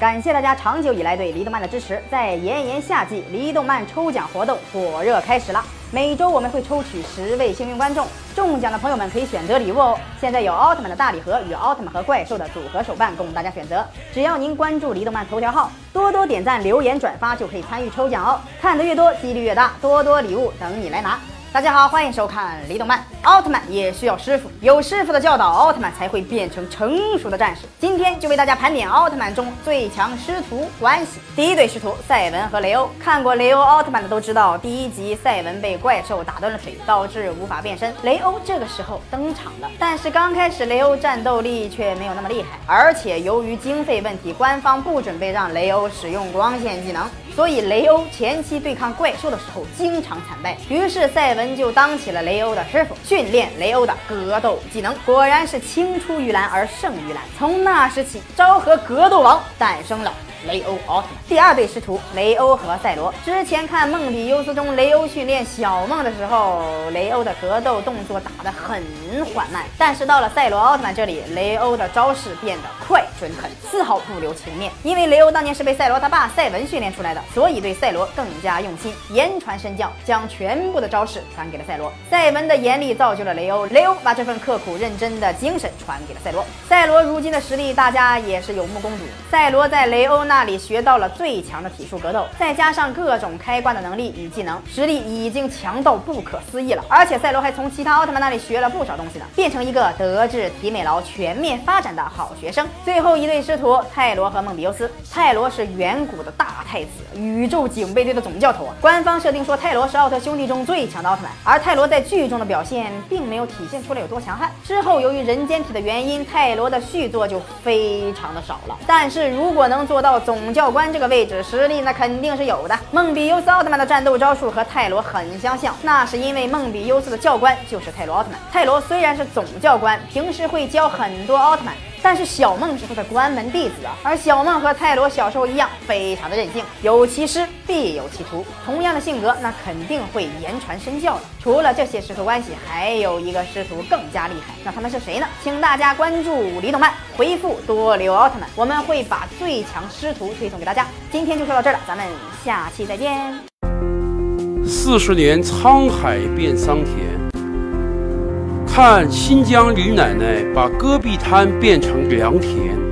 感谢大家长久以来对离动漫的支持。在炎炎夏季，离动漫抽奖活动火热开始了。每周我们会抽取十位幸运观众，中奖的朋友们可以选择礼物哦。现在有奥特曼的大礼盒与奥特曼和怪兽的组合手办供大家选择。只要您关注离动漫头条号，多多点赞、留言、转发，就可以参与抽奖哦。看得越多，几率越大，多多礼物等你来拿。大家好，欢迎收看《离动漫》。奥特曼也需要师傅，有师傅的教导，奥特曼才会变成成熟的战士。今天就为大家盘点奥特曼中最强师徒关系。第一对师徒赛文和雷欧，看过雷欧奥特曼的都知道，第一集赛文被怪兽打断了腿，导致无法变身。雷欧这个时候登场了，但是刚开始雷欧战斗力却没有那么厉害，而且由于经费问题，官方不准备让雷欧使用光线技能。所以雷欧前期对抗怪兽的时候经常惨败，于是赛文就当起了雷欧的师傅，训练雷欧的格斗技能。果然是青出于蓝而胜于蓝，从那时起，昭和格斗王诞生了。雷欧奥特曼第二对师徒雷欧和赛罗。之前看梦比优斯中雷欧训练小梦的时候，雷欧的格斗动作打得很缓慢，但是到了赛罗奥特曼这里，雷欧的招式变得快准狠，丝毫不留情面。因为雷欧当年是被赛罗他爸赛文训练出来的，所以对赛罗更加用心，言传身教，将全部的招式传给了赛罗。赛文的严厉造就了雷欧，雷欧把这份刻苦认真的精神传给了赛罗。赛罗如今的实力，大家也是有目共睹。赛罗在雷欧那。那里学到了最强的体术格斗，再加上各种开关的能力与技能，实力已经强到不可思议了。而且赛罗还从其他奥特曼那里学了不少东西呢，变成一个德智体美劳全面发展的好学生。最后一对师徒泰罗和梦比优斯，泰罗是远古的大太子，宇宙警备队的总教头啊。官方设定说泰罗是奥特兄弟中最强的奥特曼，而泰罗在剧中的表现并没有体现出来有多强悍。之后由于人间体的原因，泰罗的续作就非常的少了。但是如果能做到。总教官这个位置实力那肯定是有的。梦比优斯奥特曼的战斗招数和泰罗很相像，那是因为梦比优斯的教官就是泰罗奥特曼。泰罗虽然是总教官，平时会教很多奥特曼。但是小梦是他的关门弟子啊，而小梦和泰罗小时候一样，非常的任性，有其师必有其徒，同样的性格，那肯定会言传身教的。除了这些师徒关系，还有一个师徒更加厉害，那他们是谁呢？请大家关注李动漫，回复多留奥特曼，我们会把最强师徒推送给大家。今天就说到这儿了，咱们下期再见。四十年沧海变桑田。看新疆李奶奶把戈壁滩变成良田。